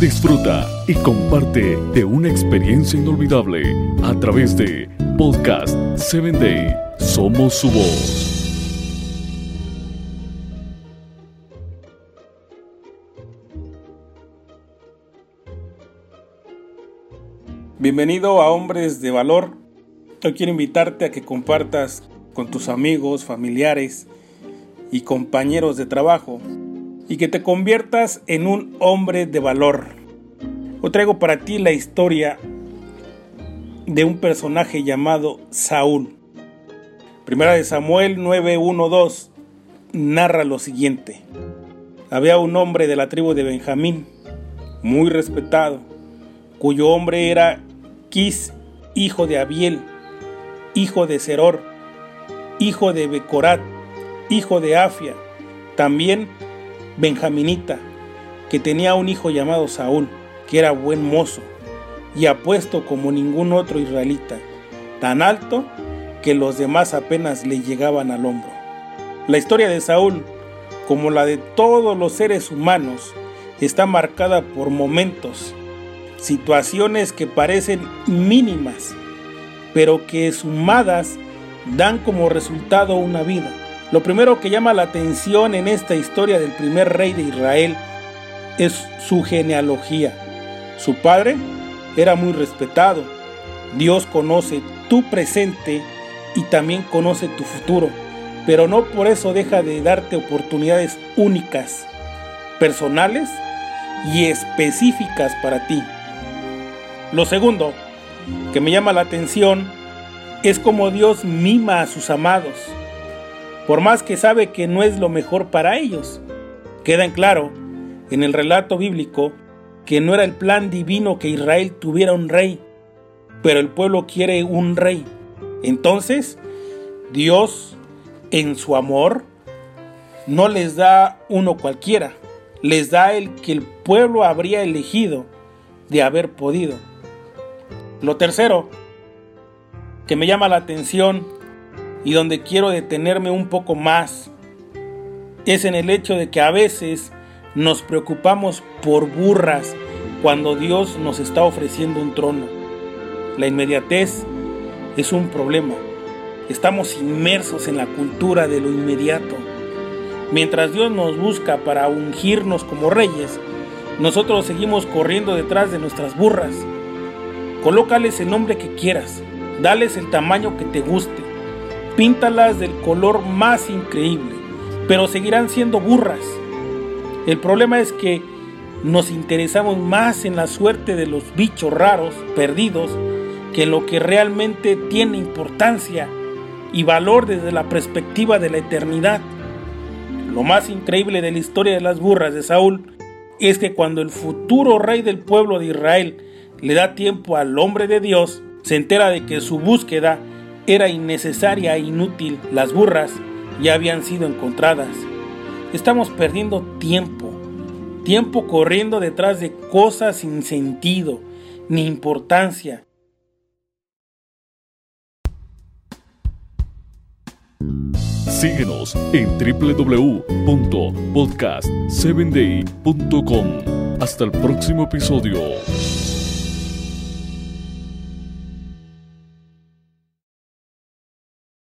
Disfruta y comparte de una experiencia inolvidable a través de Podcast 7 Day. Somos su voz. Bienvenido a Hombres de Valor. Hoy quiero invitarte a que compartas con tus amigos, familiares y compañeros de trabajo y que te conviertas en un hombre de valor. Hoy traigo para ti la historia de un personaje llamado Saúl. Primera de Samuel 9:12 narra lo siguiente. Había un hombre de la tribu de Benjamín, muy respetado, cuyo hombre era Quis, hijo de Abiel, hijo de Seror, hijo de Becorat, hijo de Afia, también benjaminita, que tenía un hijo llamado Saúl, que era buen mozo y apuesto como ningún otro israelita, tan alto que los demás apenas le llegaban al hombro. La historia de Saúl, como la de todos los seres humanos, está marcada por momentos situaciones que parecen mínimas, pero que sumadas dan como resultado una vida. Lo primero que llama la atención en esta historia del primer rey de Israel es su genealogía. Su padre era muy respetado. Dios conoce tu presente y también conoce tu futuro, pero no por eso deja de darte oportunidades únicas, personales y específicas para ti. Lo segundo que me llama la atención es como Dios mima a sus amados, por más que sabe que no es lo mejor para ellos. Queda en claro en el relato bíblico que no era el plan divino que Israel tuviera un rey, pero el pueblo quiere un rey. Entonces, Dios, en su amor, no les da uno cualquiera, les da el que el pueblo habría elegido de haber podido. Lo tercero que me llama la atención y donde quiero detenerme un poco más es en el hecho de que a veces nos preocupamos por burras cuando Dios nos está ofreciendo un trono. La inmediatez es un problema. Estamos inmersos en la cultura de lo inmediato. Mientras Dios nos busca para ungirnos como reyes, nosotros seguimos corriendo detrás de nuestras burras Colócales el nombre que quieras, dales el tamaño que te guste, píntalas del color más increíble, pero seguirán siendo burras. El problema es que nos interesamos más en la suerte de los bichos raros, perdidos, que en lo que realmente tiene importancia y valor desde la perspectiva de la eternidad. Lo más increíble de la historia de las burras de Saúl es que cuando el futuro rey del pueblo de Israel le da tiempo al hombre de Dios, se entera de que su búsqueda era innecesaria e inútil. Las burras ya habían sido encontradas. Estamos perdiendo tiempo, tiempo corriendo detrás de cosas sin sentido ni importancia. Síguenos en www.podcast7day.com. Hasta el próximo episodio.